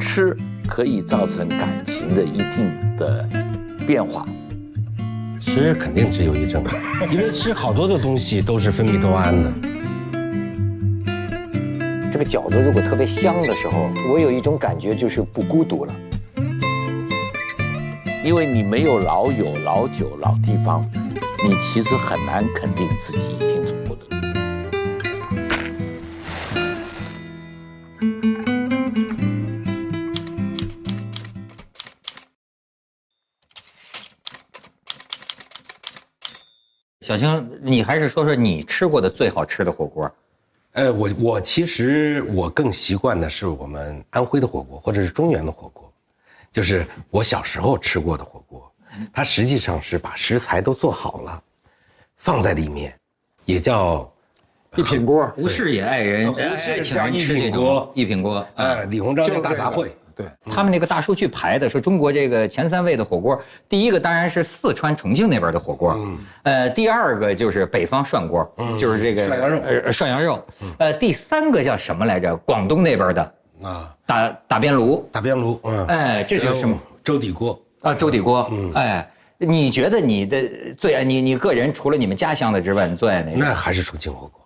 吃可以造成感情的一定的变化。吃肯定只有一症，因为吃好多的东西都是分泌多胺的。这个饺子如果特别香的时候，我有一种感觉就是不孤独了。因为你没有老友、老酒、老地方，你其实很难肯定自己已经小青，你还是说说你吃过的最好吃的火锅。呃，我我其实我更习惯的是我们安徽的火锅，或者是中原的火锅，就是我小时候吃过的火锅。它实际上是把食材都做好了，放在里面，也叫一品锅。胡适也爱人，胡适爱请人吃这锅一品锅。哎，李鸿章就叫大杂烩。对，他们那个大数据排的说中国这个前三位的火锅，第一个当然是四川重庆那边的火锅，嗯。呃，第二个就是北方涮锅，嗯。就是这个涮羊肉。呃，涮羊肉，呃，第三个叫什么来着？广东那边的啊，打打边炉，打边炉，嗯，哎，这就是什么？粥底锅。啊，粥底锅，嗯。哎，你觉得你的最爱你你个人除了你们家乡的之外，你最爱哪个？那还是重庆火锅，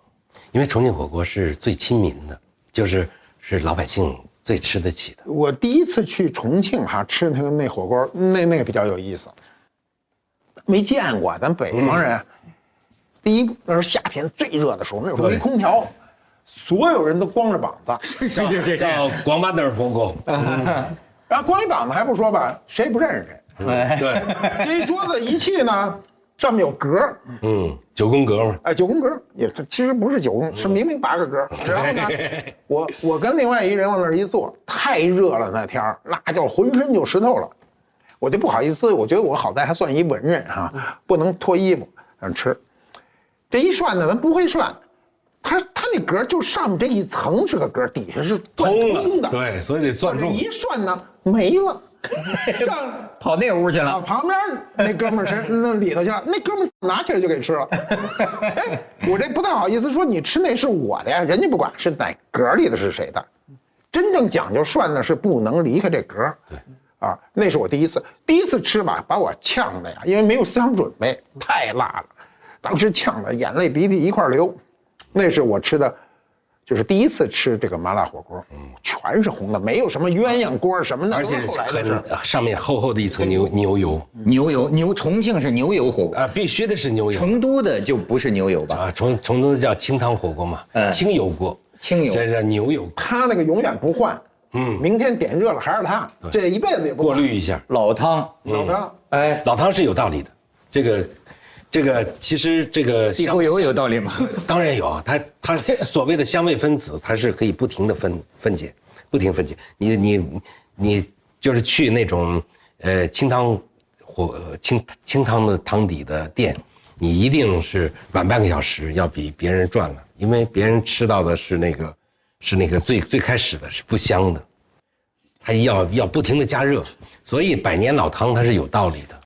因为重庆火锅是最亲民的，就是是老百姓最吃得起的。我第一次去重庆哈吃那个那火锅，那那个比较有意思，没见过，咱北方人。第一，那是夏天最热的时候，那时候没空调，所有人都光着膀子，叫广巴德火锅。然后光一膀子还不说吧，谁也不认识谁。哎，对，这一桌子一去呢，上面有格儿，嗯，九宫格嘛。哎，九宫格也是，其实不是九宫，是明明八个格。然后呢，我我跟另外一人往那儿一坐，太热了那天儿，那叫浑身就湿透了，我就不好意思，我觉得我好在还算一文人哈、不能脱衣服让吃。这一涮呢，咱不会涮，它它那格儿就上面这一层是个格儿，底下是贯通通的，对，所以得算重。这一涮呢没了，上。跑那屋去啊，了。旁边那哥们儿是那里头去了，那哥们儿拿起来就给吃了。哎，我这不太好意思说你吃那是我的呀，人家不管是哪格里的是谁的，真正讲究涮呢是不能离开这格。对，啊，那是我第一次，第一次吃吧，把我呛的呀，因为没有思想准备，太辣了，当时呛的眼泪鼻涕一块流。那是我吃的，就是第一次吃这个麻辣火锅，嗯全是红的，没有什么鸳鸯锅什么的，而且都是后来的事儿。很上面厚厚的一层牛牛油牛油牛，重庆是牛油火锅，啊，必须的是牛油成都的就不是牛油吧？啊。重成都叫清汤火锅嘛，嗯清油锅，清油这是牛油他那个永远不换，嗯明天点热了还是他，这一辈子也不换过滤一下。老汤，老汤。哎，老汤是有道理的，这个这个其实这个香地沟油有道理吗？当然有啊，它它 所谓的香味分子，它是可以不停的分分解，不停分解。你你你就是去那种呃清汤火呃清清汤的汤底的店，你一定是晚半个小时要比别人赚了，因为别人吃到的是那个是那个最最开始的是不香的，它要要不停的加热，所以百年老汤它是有道理的。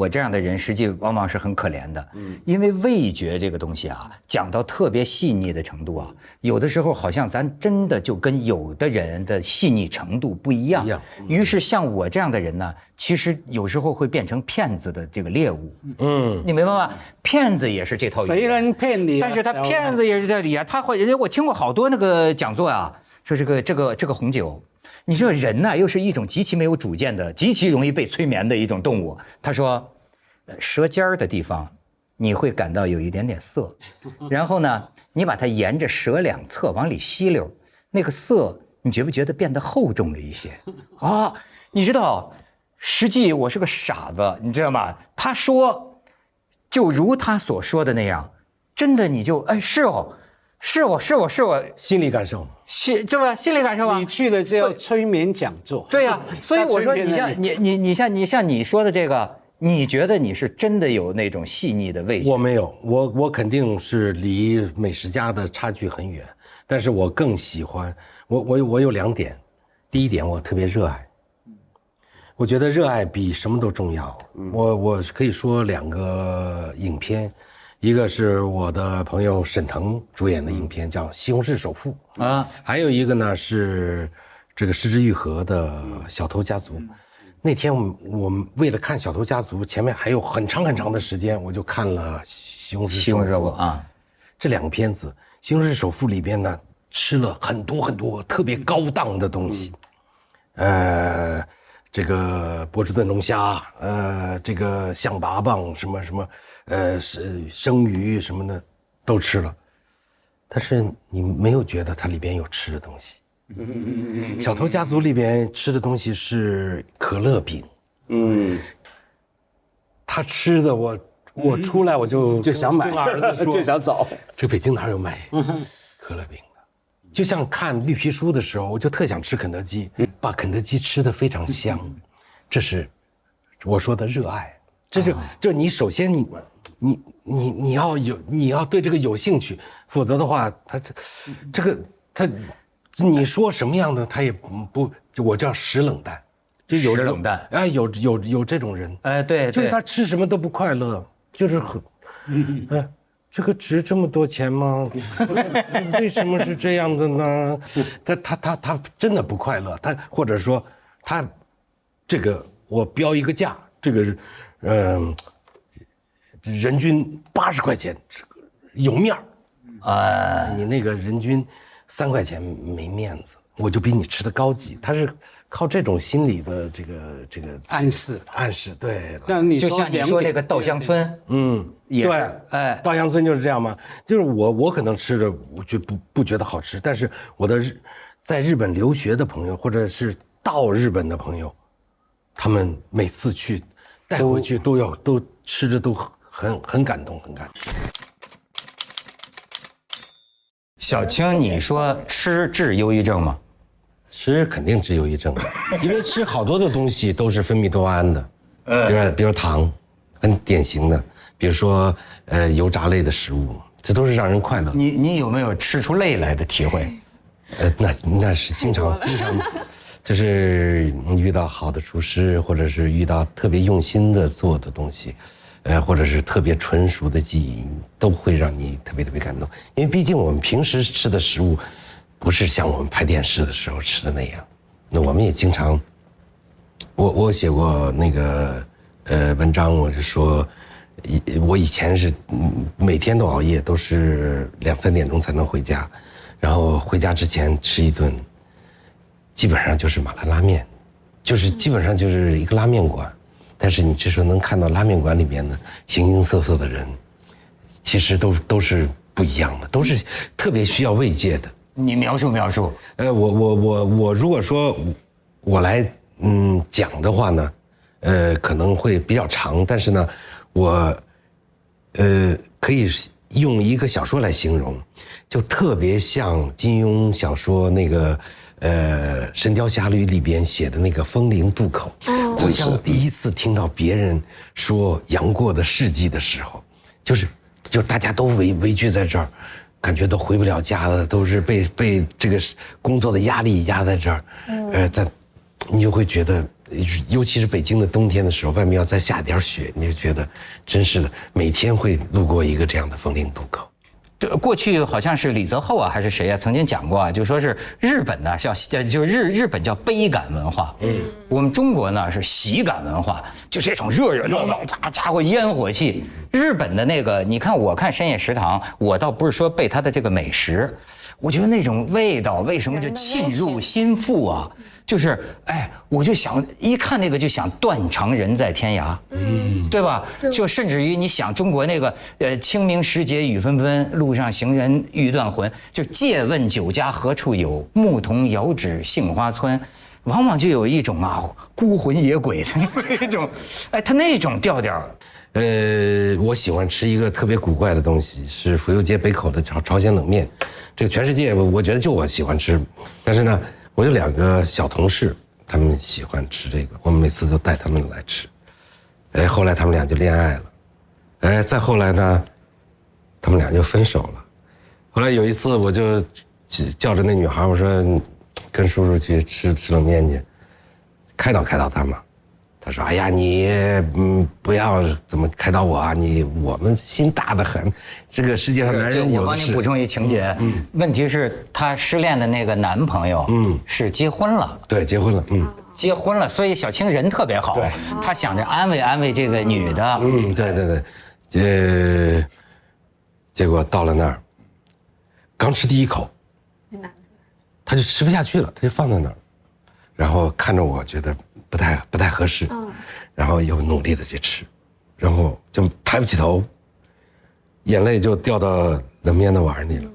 我这样的人实际往往是很可怜的，嗯因为味觉这个东西啊，讲到特别细腻的程度啊，有的时候好像咱真的就跟有的人的细腻程度不一样。一样于是像我这样的人呢，其实有时候会变成骗子的这个猎物。嗯，你明白吗？骗子也是这套语言。谁能骗你啊？但是他骗子也是这里啊，他会人家我听过好多那个讲座啊，说这个这个这个红酒，你知道人呢、又是一种极其没有主见的、极其容易被催眠的一种动物。他说，呃舌尖儿的地方你会感到有一点点涩，然后呢，你把它沿着舌两侧往里吸溜，那个涩你觉不觉得变得厚重了一些？啊，你知道，实际我是个傻子，你知道吗？他说。就如他所说的那样，真的你就哎是哦，是我是我是我心理感受。心对吧？心理感受吧你。去的叫催眠讲座，对呀、所以我说你像你你你像你像你说的这个，你觉得你是真的有那种细腻的味觉？我没有，我我肯定是离美食家的差距很远，但是我更喜欢我我我有两点，第一点我特别热爱，我觉得热爱比什么都重要。我我可以说两个影片，一个是我的朋友沈腾主演的影片，叫《西红柿首富》啊，还有一个呢是这个失之愈合的《小偷家族》。那天我们我们为了看《小偷家族》，前面还有很长很长的时间，我就看了《西红柿西红柿首富》啊，这两个片子，《西红柿首富》里边呢，吃了很多很多特别高档的东西，呃，这个波士顿龙虾，呃，这个象拔蚌，什么什么，呃，是生鱼什么的都吃了，但是你没有觉得它里边有吃的东西。小偷家族里边吃的东西是可乐饼，嗯，他吃的我我出来我就就想买儿子 说就想走。这北京哪有卖可乐饼的？就像看绿皮书的时候，我就特想吃肯德基，把肯德基吃的非常香，这是我说的热爱。这就就你首先你你你你要有你要对这个有兴趣，否则的话，他这这个他你说什么样的他也不就我叫食冷淡，就有实冷淡。哎有有有这种人，哎，对，对。就是他吃什么都不快乐，就是很，哎，这个值这么多钱吗？为什么是这样的呢？他他他他真的不快乐，他或者说他这个我标一个价，这个是嗯、人均八十块钱，这个有面儿，啊，你那个人均三块钱没面子，我就比你吃的高级。他是靠这种心理的这个这个暗示。暗示，对了。但你就像你说那个稻香村，嗯，也对哎稻香村就是这样嘛，就是我我可能吃着我觉不不觉得好吃，但是我的日在日本留学的朋友或者是到日本的朋友，他们每次去带回去都要都吃着都很很感动，很感动。小青，你说吃治忧郁症吗？吃肯定治忧郁症，因为吃好多的东西都是分泌多巴胺的，比如比如糖，很典型的，比如说呃油炸类的食物，这都是让人快乐。你你有没有吃出泪来的体会？呃，那那是经常经常，就是遇到好的厨师，或者是遇到特别用心的做的东西，呃，或者是特别纯熟的技艺，都会让你特别特别感动。因为毕竟我们平时吃的食物，不是像我们拍电视的时候吃的那样。那我们也经常，我我写过那个呃文章，我就说，以我以前是每天都熬夜，都是两三点钟才能回家，然后回家之前吃一顿，基本上就是麻辣拉面，就是基本上就是一个拉面馆，但是你这时候能看到拉面馆里面的形形色色的人，其实都都是不一样的，都是特别需要慰藉的。你描述描述。呃，我我我我如果说我来嗯讲的话呢，呃，可能会比较长，但是呢，我呃可以用一个小说来形容，就特别像金庸小说那个呃《神雕侠侣》里边写的那个风陵渡口。我像第一次听到别人说杨过的事迹的时候，就是就大家都围围聚在这儿，感觉都回不了家了，都是被被这个工作的压力压在这儿，呃，在你就会觉得，尤其是北京的冬天的时候，外面要再下点雪，你就觉得真是的，每天会路过一个这样的风陵渡口。对，过去好像是李泽厚啊，还是谁啊，曾经讲过啊，就说是日本呢叫呃就日日本叫悲感文化，嗯，我们中国呢是喜感文化，就这种热热闹闹，大家伙烟火气。日本的那个，你看我看深夜食堂，我倒不是说被他的这个美食，我觉得那种味道为什么就沁入心腹啊？就是哎，我就想一看那个就想断肠人在天涯，嗯，对吧？就甚至于你想中国那个呃清明时节雨纷纷，路上行人欲断魂，就借问酒家何处有，牧童遥指杏花村。往往就有一种啊孤魂野鬼的那种，哎，他那种调调，呃，我喜欢吃一个特别古怪的东西，是府右街北口的朝朝鲜冷面。这个全世界我我觉得就我喜欢吃，但是呢，我有两个小同事，他们喜欢吃这个，我们每次都带他们来吃。哎，后来他们俩就恋爱了，哎，再后来呢，他们俩就分手了。后来有一次，我就叫着那女孩，我说：“跟叔叔去吃吃冷面去，开导开导他嘛。”他说：“哎呀，你嗯不要怎么开导我啊，你我们心大的很，这个世界上男人我。帮你补充一情节，问题是她失恋的那个男朋友，嗯，是结婚了。对，结婚了，嗯。结婚了，所以小青人特别好，对。她想着安慰安慰这个女的，嗯，对对对，结结果到了那儿，刚吃第一口，他就吃不下去了，他就放在那儿，然后看着我觉得不太不太合适，然后又努力的去吃，然后就抬不起头，眼泪就掉到冷面的碗里了，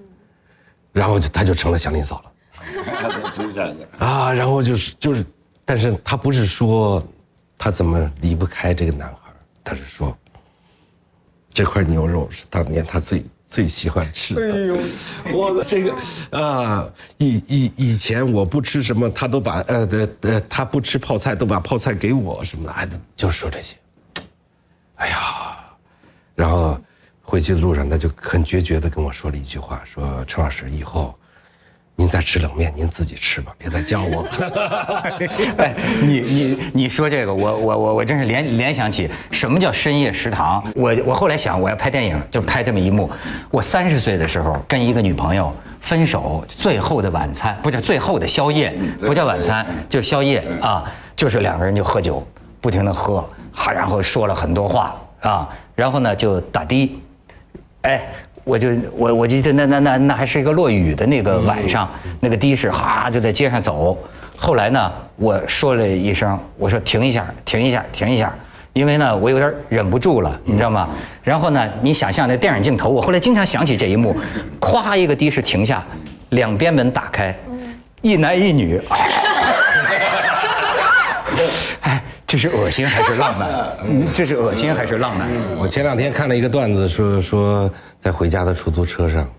然后就他就成了祥林嫂了。啊，然后就是就是，但是他不是说他怎么离不开这个男孩，他是说这块牛肉是当年他最最喜欢吃的。哎呦，我的这个啊，以以以前我不吃什么，他都把呃的呃他不吃泡菜都把泡菜给我什么的，哎，就说这些。哎呀，然后回去的路上，他就很决绝的跟我说了一句话，说陈老师以后。您再吃冷面，您自己吃吧，别再叫我。哎，你你你说这个，我我我我真是联联想起什么叫深夜食堂。我我后来想，我要拍电影，就拍这么一幕。我三十岁的时候跟一个女朋友分手，最后的晚餐不叫最后的宵夜，不叫晚餐，就是宵夜啊，就是两个人就喝酒，不停的喝，哈，然后说了很多话啊，然后呢就打的，哎。我就我我记得那那那那还是一个落雨的那个晚上，那个的士哈就在街上走。后来呢，我说了一声，我说停一下，停一下，停一下，因为呢我有点忍不住了，你知道吗？然后呢，你想象那电影镜头，我后来经常想起这一幕，咵一个的士停下，两边门打开，一男一女，哎，这是恶心还是浪漫？嗯，这是恶心还是浪漫？我前两天看了一个段子，说说在回家的出租车上，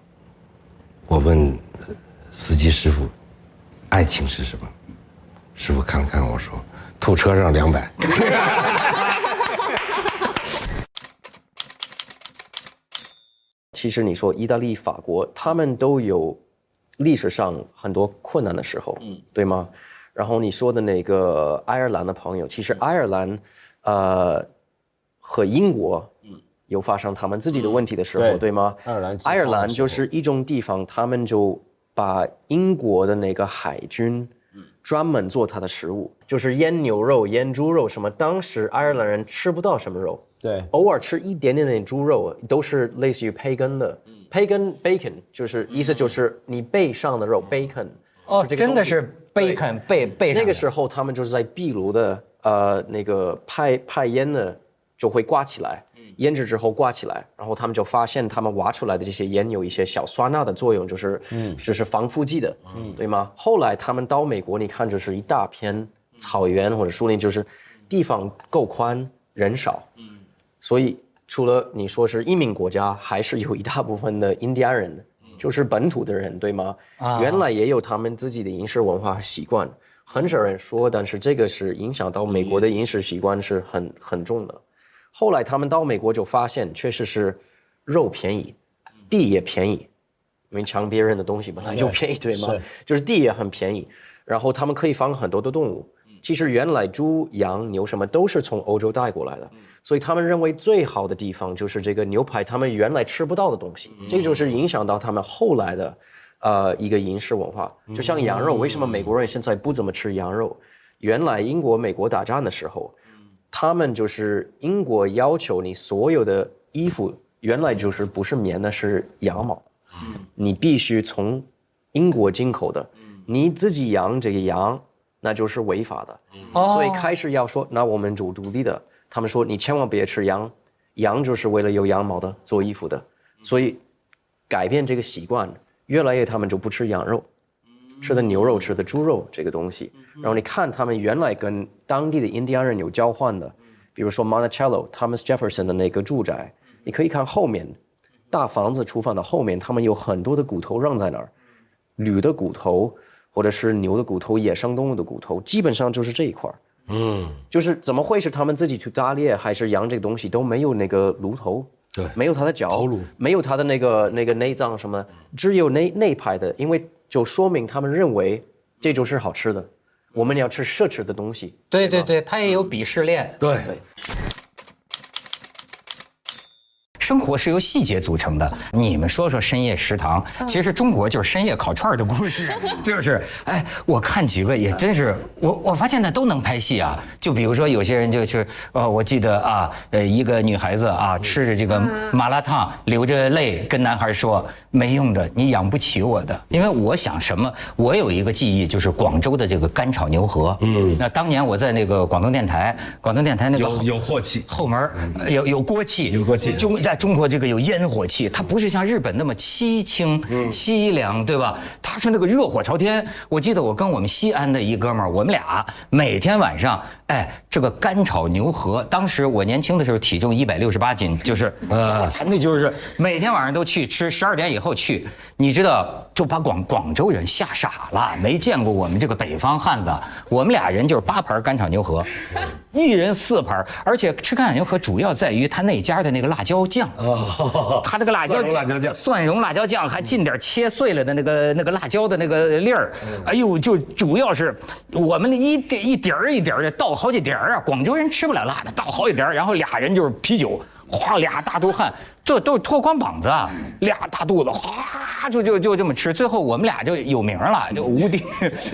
我问司机师傅，爱情是什么？师傅看了看我说，吐车上两百。其实你说意大利、法国，他们都有历史上很多困难的时候，嗯，对吗？然后你说的那个爱尔兰的朋友，其实爱尔兰，呃，和英国，嗯，有发生他们自己的问题的时候，对对吗？爱尔兰爱尔兰就是一种地方，他们就把英国的那个海军，嗯专门做它的食物，就是腌牛肉、腌猪肉什么。当时爱尔兰人吃不到什么肉，对偶尔吃一点点的猪肉，都是类似于培根的。嗯培根 bacon 就是意思就是你背上的肉 bacon。哦，这个真的是对。bacon 背背那个时候他们就是在壁炉的呃那个派派烟的就会挂起来，腌制之后挂起来，然后他们就发现他们挖出来的这些烟有一些小酸钠的作用，就是嗯。就是防腐剂的，嗯。对吗？后来他们到美国，你看就是一大片草原或者树林，就是地方够宽，人少，嗯。所以除了你说是移民国家，还是有一大部分的印第安人，就是本土的人，对吗？啊原来也有他们自己的饮食文化习惯，很少人说，但是这个是影响到美国的饮食习惯是很很重的。后来他们到美国就发现，确实是肉便宜，地也便宜，因为抢别人的东西本来就便宜，对吗？就是地也很便宜，然后他们可以放很多的动物。其实原来猪、羊、牛什么都是从欧洲带过来的，所以他们认为最好的地方就是这个牛排，他们原来吃不到的东西，这就是影响到他们后来的，呃，一个饮食文化。就像羊肉，为什么美国人现在不怎么吃羊肉？原来英国、美国打仗的时候，他们就是英国要求你所有的衣服原来就是不是棉的，是羊毛，你必须从英国进口的，你自己养这个羊，那就是违法的。哦。所以开始要说，那我们煮独立的，他们说你千万别吃羊，羊就是为了有羊毛的做衣服的，所以改变这个习惯，越来越他们就不吃羊肉，吃的牛肉，吃的猪肉这个东西。然后你看他们原来跟当地的印第安人有交换的，比如说 Monticello Thomas Jefferson 的那个住宅，你可以看后面大房子厨房的后面，他们有很多的骨头扔在那儿，驴的骨头或者是牛的骨头、野生动物的骨头，基本上就是这一块儿。嗯，就是怎么会是他们自己去打猎还是养这个东西都没有那个炉头，对没有它的脚，头颅没有它的那个那个内脏什么，只有那那排的，因为就说明他们认为这就是好吃的。我们要吃奢侈的东西。对对对，他也有鄙视链。对，生活是由细节组成的。你们说说深夜食堂，其实中国就是深夜烤串儿的故事，就是哎，我看几个也真是，我我发现呢都能拍戏啊。就比如说有些人就是，呃，我记得啊，呃，一个女孩子啊，吃着这个麻辣烫，流着泪跟男孩说：“没用的，你养不起我的。”因为我想什么，我有一个记忆就是广州的这个干炒牛河。嗯，那当年我在那个广东电台，广东电台那个有有货气。后门有有锅气，有锅气中在中国这个有烟火气，它不是像日本那么凄清、凄凉，对吧？它是那个热火朝天。我记得我跟我们西安的一哥们儿，我们俩每天晚上，哎，这个干炒牛河，当时我年轻的时候体重一百六十八斤，就是啊，那就是每天晚上都去吃，十二点以后去，你知道，就把广广州人吓傻了，没见过我们这个北方汉子。我们俩人就是八盘干炒牛河，一人四盘，而且吃干眼油河主要在于他那家的那个辣椒酱。哦，他这个辣椒蒜蓉辣椒酱。蒜蓉辣椒酱还进点切碎了的那个那个辣椒的那个粒儿，哎呦，就主要是我们一点一点儿一点儿的倒好几碟儿啊，广州人吃不了辣的，倒好几碟儿，然后俩人就是啤酒，哗俩大肚汉，这都是脱光膀子啊，俩大肚子，哗就就就这么吃，最后我们俩就有名了，就无敌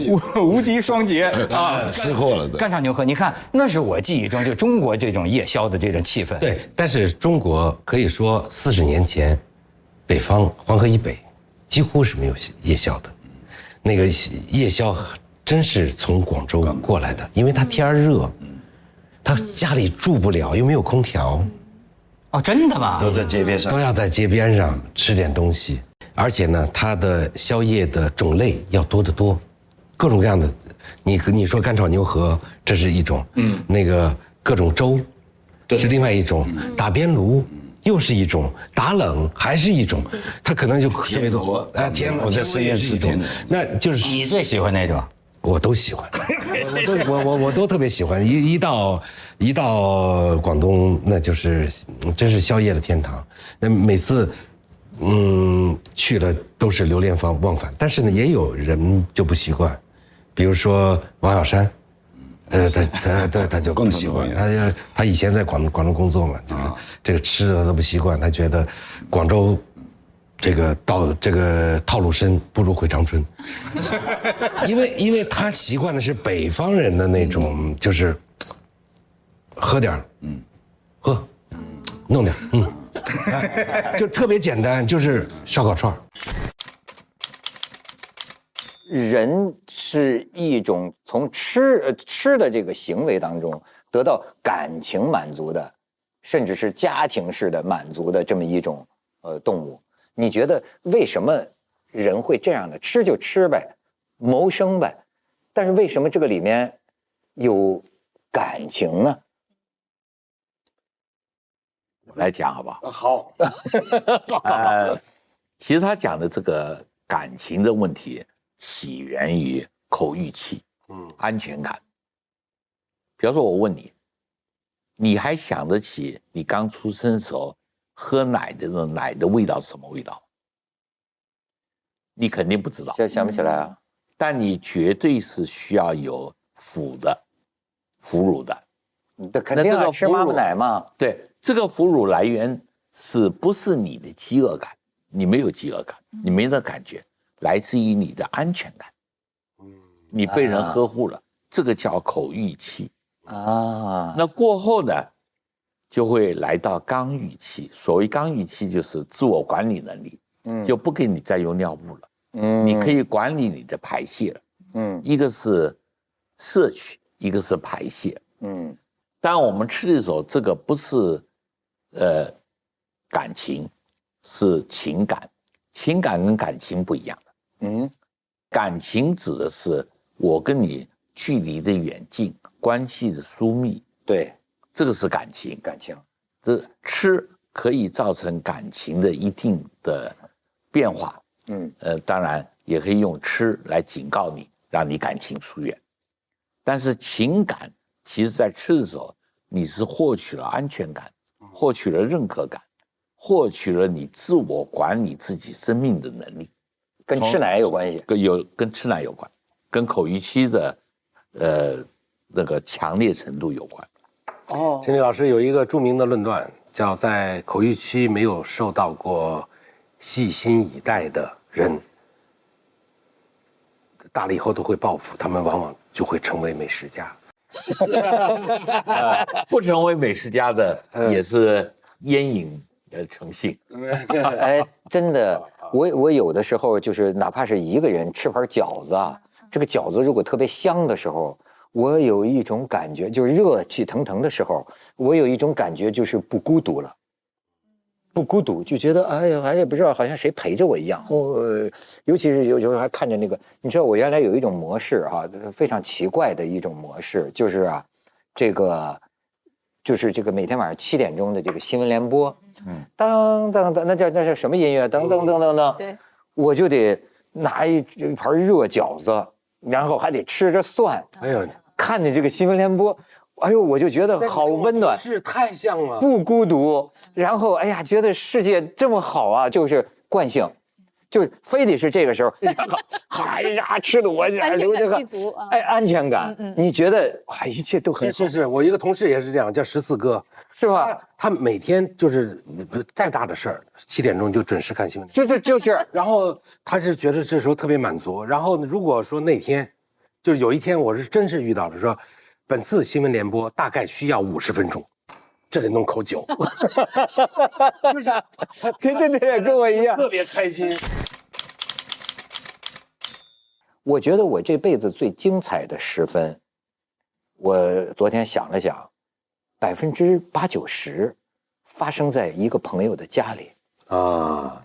无无敌双杰啊，吃货了都干场牛河，你看那是我记忆中就中国这种夜宵的这种气氛，对，但是中国可以说四十年前，北方黄河以北几乎是没有夜宵的，那个夜宵真是从广州过来的，因为它天热，他家里住不了，又没有空调，哦，真的吗？都在街边上都。要在街边上吃点东西，而且呢，它的宵夜的种类要多得多，各种各样的。你你说干炒牛河，这是一种，嗯，那个各种粥，是另外一种，打边炉。又是一种打冷，还是一种，它可能就特别多螺。哎，甜螺，我在深夜吃甜的那就是你最喜欢哪种？我都喜欢，我都我我我都特别喜欢。一一到一到广东，那就是真是宵夜的天堂。那每次嗯去了都是流连忘忘返，但是呢，也有人就不习惯，比如说王小山。呃，他他他他就不喜欢，他就他以前在广广州工作嘛，就是这个吃的他都不习惯，他觉得广州这个到这个套路深，不如回长春。因为因为他习惯的是北方人的那种，就是喝点儿，嗯，喝，弄点儿，嗯，哎就特别简单，就是烧烤串儿。人是一种从吃呃吃的这个行为当中得到感情满足的，甚至是家庭式的满足的这么一种呃动物。你觉得为什么人会这样的？吃就吃呗，谋生呗，但是为什么这个里面有感情呢？我来讲好不好？好，呃，其实他讲的这个感情的问题，起源于口欲期，嗯，安全感。比方说，我问你，你还想得起你刚出生的时候喝奶的那种奶的味道是什么味道？你肯定不知道，想想不起来啊。但你绝对是需要有辅的，哺乳的。那肯定啊，那这个吃妈妈奶嘛。对，这个哺乳来源是不是你的饥饿感？你没有饥饿感，你没那感觉，来自于你的安全感。你被人呵护了，这个叫口欲期。啊，那过后呢，就会来到刚预期。所谓刚预期，就是自我管理能力，嗯就不给你再用尿布了，嗯你可以管理你的排泄了。嗯一个是摄取，一个是排泄。嗯当我们吃的时候，这个不是呃感情，是情感。情感跟感情不一样的。嗯感情指的是我跟你距离的远近，关系的疏密，对，这个是感情。感情。这吃可以造成感情的一定的变化。嗯呃，当然也可以用吃来警告你，让你感情疏远。但是情感其实在吃的时候，你是获取了安全感，获取了认可感，获取了你自我管理自己生命的能力。跟吃奶有关系。跟有跟吃奶有关，跟口欲期的呃那个强烈程度有关。哦，陈立老师有一个著名的论断，叫在口欲期没有受到过细心以待的人，大了以后都会报复，他们往往就会成为美食家。不成为美食家的也是烟瘾呃成性。哎，真的，我我有的时候就是哪怕是一个人吃盘饺子啊，这个饺子如果特别香的时候，我有一种感觉，就是热气腾腾的时候，我有一种感觉就是不孤独了。不孤独，就觉得哎呀，哎也不知道，好像谁陪着我一样。我，呃尤其是有时候还看着那个，你知道我原来有一种模式哈、非常奇怪的一种模式，就是啊，这个就是这个每天晚上七点钟的这个新闻联播，嗯，当当当，那叫那叫什么音乐？噔噔噔噔噔，对，我就得拿一一盘热饺子，然后还得吃着蒜，哎呦，看着这个新闻联播，哎呦，我就觉得好温暖。是太像了。不孤独，然后哎呀，觉得世界这么好啊，就是惯性，就是非得是这个时候，然后哎呀，吃的我流着汗具足啊哎，安全感，你觉得哎，一切都很好，是是是，我一个同事也是这样，叫十四哥，是吧？他每天就是再大的事儿，七点钟就准时看新闻。这这就是 然后他是觉得这时候特别满足。然后如果说那天，就是有一天我是真是遇到了说，本次新闻联播大概需要五十分钟，这得弄口酒，就是 对对对，跟我一样。特别开心。我觉得我这辈子最精彩的时分，我昨天想了想，百分之八九十发生在一个朋友的家里。啊，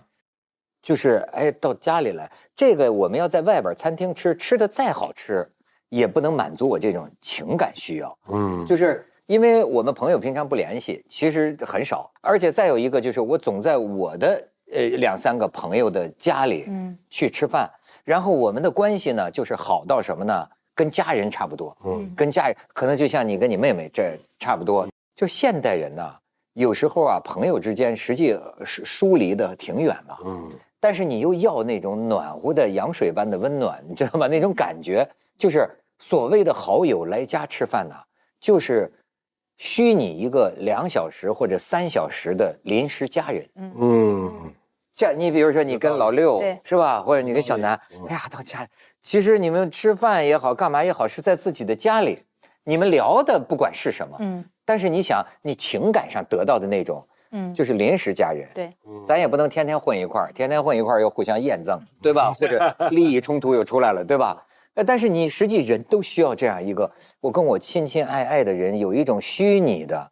就是哎，到家里来，这个我们要在外边餐厅吃，吃的再好吃，也不能满足我这种情感需要。嗯，就是因为我们朋友平常不联系，其实很少，而且再有一个就是我总在我的呃两三个朋友的家里嗯去吃饭，然后我们的关系呢就是好到什么呢？跟家人差不多，嗯跟家人可能就像你跟你妹妹这差不多。就现代人呢，有时候啊，朋友之间实际呃疏疏离的挺远的，嗯，但是你又要那种暖和的羊水般的温暖，你知道吗？那种感觉就是所谓的好友来家吃饭呐、就是虚拟一个两小时或者三小时的临时家人。嗯，像你比如说你跟老六对是吧，或者你跟小南，哎呀到家里，其实你们吃饭也好，干嘛也好，是在自己的家里，你们聊的不管是什么，嗯但是你想你情感上得到的那种，嗯，就是临时家人，对，咱也不能天天混一块儿，天天混一块儿又互相验证，对吧？或者利益冲突又出来了，对吧？呃，但是你实际人都需要这样一个，我跟我亲亲爱爱的人有一种虚拟的，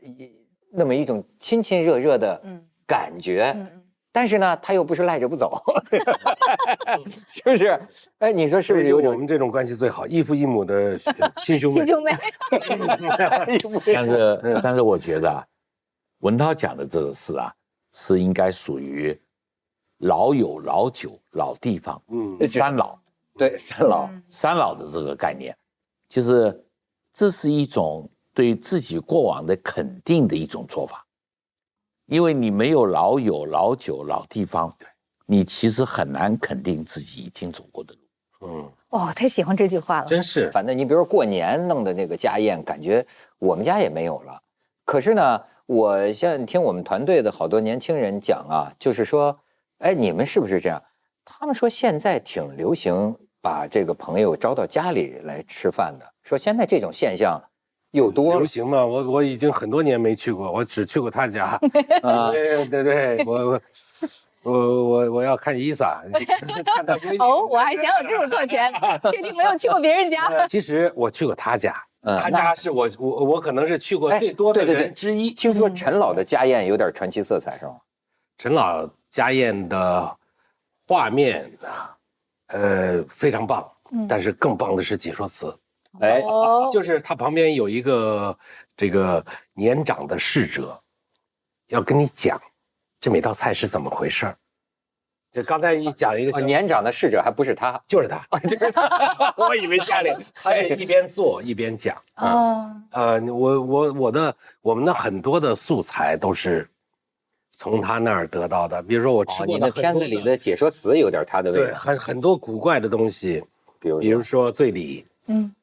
一那么一种亲亲热热的嗯感觉。嗯嗯。但是呢，他又不是赖着不走，是不是？哎，你说是不是有种我们这种关系最好，异父异母的亲兄妹 亲。兄妹，但是，但是我觉得啊，文涛讲的这个事啊，是应该属于老友、老酒、老地方，嗯三老，对 三老？三老的这个概念，就是这是一种对自己过往的肯定的一种做法，因为你没有老友、老酒、老地方，对你其实很难肯定自己已经走过的路。嗯，哦，太喜欢这句话了。真是。反正你比如说过年弄的那个家宴，感觉我们家也没有了。可是呢，我现在听我们团队的好多年轻人讲啊，就是说，哎，你们是不是这样？他们说现在挺流行把这个朋友招到家里来吃饭的，说现在这种现象又多了流行嘛，我我已经很多年没去过，我只去过他家。啊。对对对，我我我我我要看伊萨，看他闺女哦，我还想有这种特权，确定没有去过别人家。呃 其实我去过他家，嗯他家是我我我可能是去过哎最多的对对对人之一。听说陈老的家宴有点传奇色彩，是吗？陈老家宴的画面啊，呃，非常棒，但是更棒的是解说词，哎，哦，就是他旁边有一个这个年长的侍者，要跟你讲这每道菜是怎么回事儿。就刚才你讲一个，哦年长的侍者还不是他，就是他，就是他，我以为家里 他也一边做一边讲。哦，呃，我我我的我们的很多的素材都是从他那儿得到的，比如说我吃哦，过你的很多片子里的解说词有点他的味对道，很很多古怪的东西，比如比如说醉里，嗯，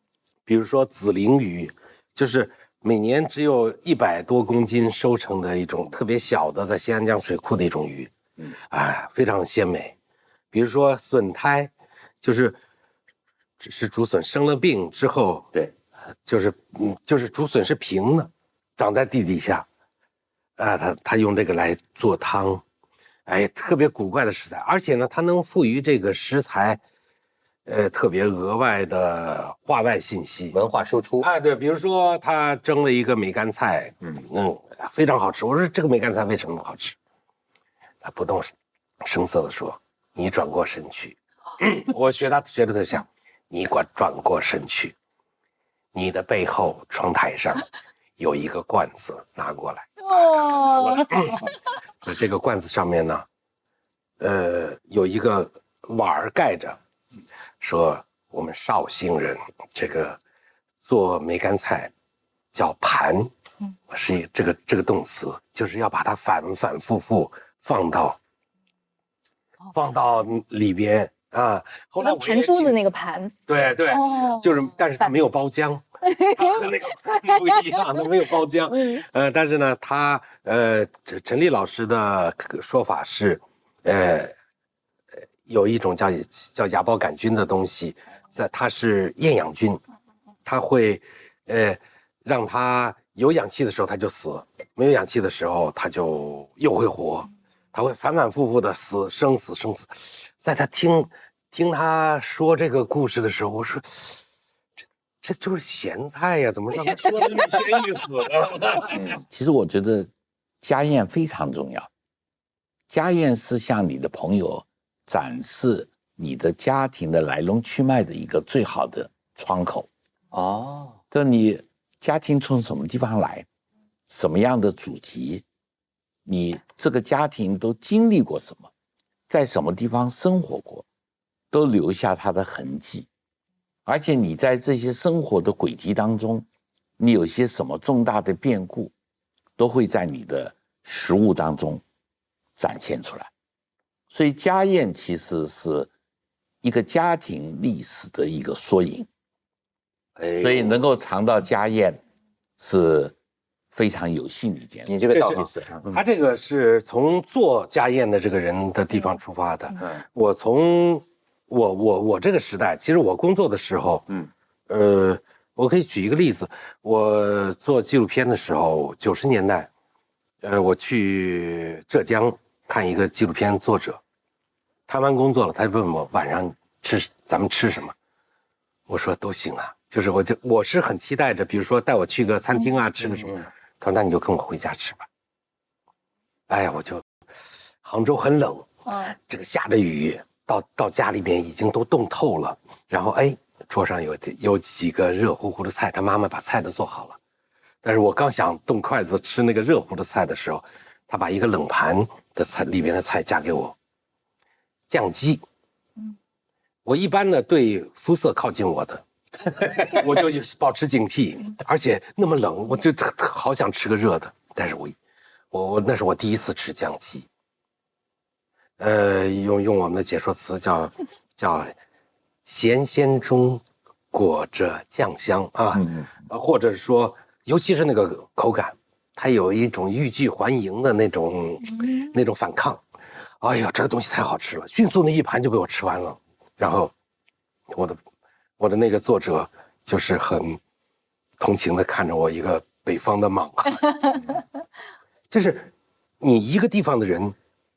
比如说紫鳞鱼，就是每年只有一百多公斤收成的一种特别小的，在新安江水库的一种鱼，嗯，哎，非常鲜美。比如说笋胎，就是只是竹笋生了病之后，对，就是嗯，就是竹笋是平的，长在地底下，啊，他他用这个来做汤，哎，特别古怪的食材，而且呢，它能赋予这个食材，呃，特别额外的话外信息。文化输出。哎，对，比如说他蒸了一个梅干菜，嗯嗯，非常好吃。我说这个梅干菜为什么好吃？他不动声色地说：“你转过身去。我学他学的特像，你管转过身去，你的背后窗台上 有一个罐子，拿过来。哦，那这个罐子上面呢，呃，有一个碗儿盖着，说我们绍兴人这个做梅干菜叫盘，是一这个这个动词，就是要把它反反复复放到放到里边啊。后来盘珠子那个盘，对对，哦就是，但是它没有包浆，它和那个不一样，它没有包浆。呃，但是呢，他呃，陈陈立老师的说法是，呃，呃有一种叫叫芽孢杆菌的东西，在它是厌氧菌，它会呃让它有氧气的时候它就死，没有氧气的时候它就又会活。他会反反复复的死生死生死，在他听听他说这个故事的时候，我说这这就是咸菜呀，怎么让他说的欲仙欲死呢？其实我觉得家宴非常重要，家宴是向你的朋友展示你的家庭的来龙去脉的一个最好的窗口。哦，就你家庭从什么地方来，什么样的祖籍，你这个家庭都经历过什么，在什么地方生活过，都留下它的痕迹。而且你在这些生活的轨迹当中，你有些什么重大的变故，都会在你的食物当中展现出来。所以家宴其实是一个家庭历史的一个缩影。哎所以能够尝到家宴是非常有幸的一件事。你这个道理是他这个是从做家宴的这个人的地方出发的。我从我我我这个时代，其实我工作的时候，嗯，呃，我可以举一个例子，我做纪录片的时候，九十年代，呃，我去浙江看一个纪录片作者，谈完工作了，他问我晚上吃咱们吃什么，我说都行啊，就是我就我是很期待着，比如说带我去个餐厅啊，吃个什么，他说那你就跟我回家吃吧。哎呀，我就杭州很冷，嗯，这个下着雨，到到家里面已经都冻透了，然后哎，桌上有有几个热乎乎的菜，他妈妈把菜都做好了，但是我刚想动筷子吃那个热乎的菜的时候，他把一个冷盘的菜里面的菜夹给我，酱鸡，嗯。我一般呢对肤色靠近我的，我就保持警惕，而且那么冷，我就特特好想吃个热的，但是我我我那是我第一次吃酱鸡。呃，用用我们的解说词叫叫咸鲜中裹着酱香啊，呃或者说，尤其是那个口感，它有一种欲拒还迎的那种、那种反抗。哎呦，这个东西太好吃了，迅速那一盘就被我吃完了。然后，我的我的那个作者就是很同情的看着我一个北方的莽汉，就是你一个地方的人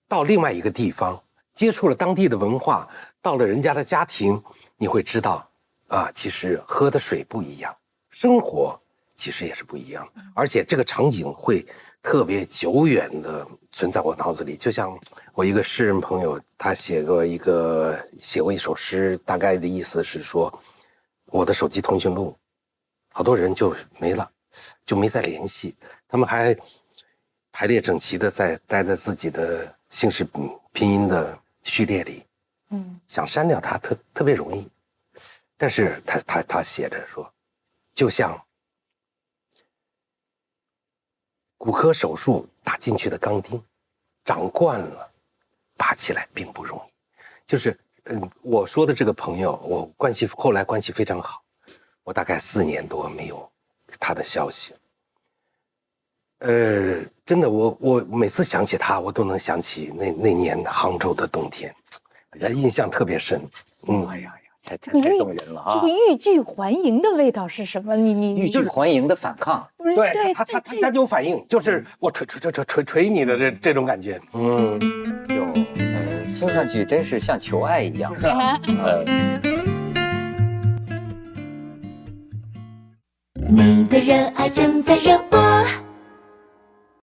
到另外一个地方，接触了当地的文化，到了人家的家庭，你会知道啊，其实喝的水不一样，生活其实也是不一样的，而且这个场景会特别久远的存在我脑子里。就像我一个诗人朋友，他写过一个写过一首诗，大概的意思是说，我的手机通讯录，好多人就没了，就没再联系，他们还排列整齐的在待在自己的姓氏嗯拼音的序列里，嗯，想删掉它特特别容易，但是他他他写着说，就像骨科手术打进去的钢钉，长惯了，拔起来并不容易。就是嗯，我说的这个朋友，我关系后来关系非常好，我大概四年多没有他的消息。呃，真的，我我每次想起他，我都能想起那那年杭州的冬天，印象特别深。嗯，哎呀太动人了啊！这个欲拒还迎的味道是什么？你你欲拒还迎的反抗，对对他他他他就有反应，就是我捶捶捶捶捶捶你的这这种感觉。嗯，有，呃，听上去真是像求爱一样。呃，你的热爱正在热播。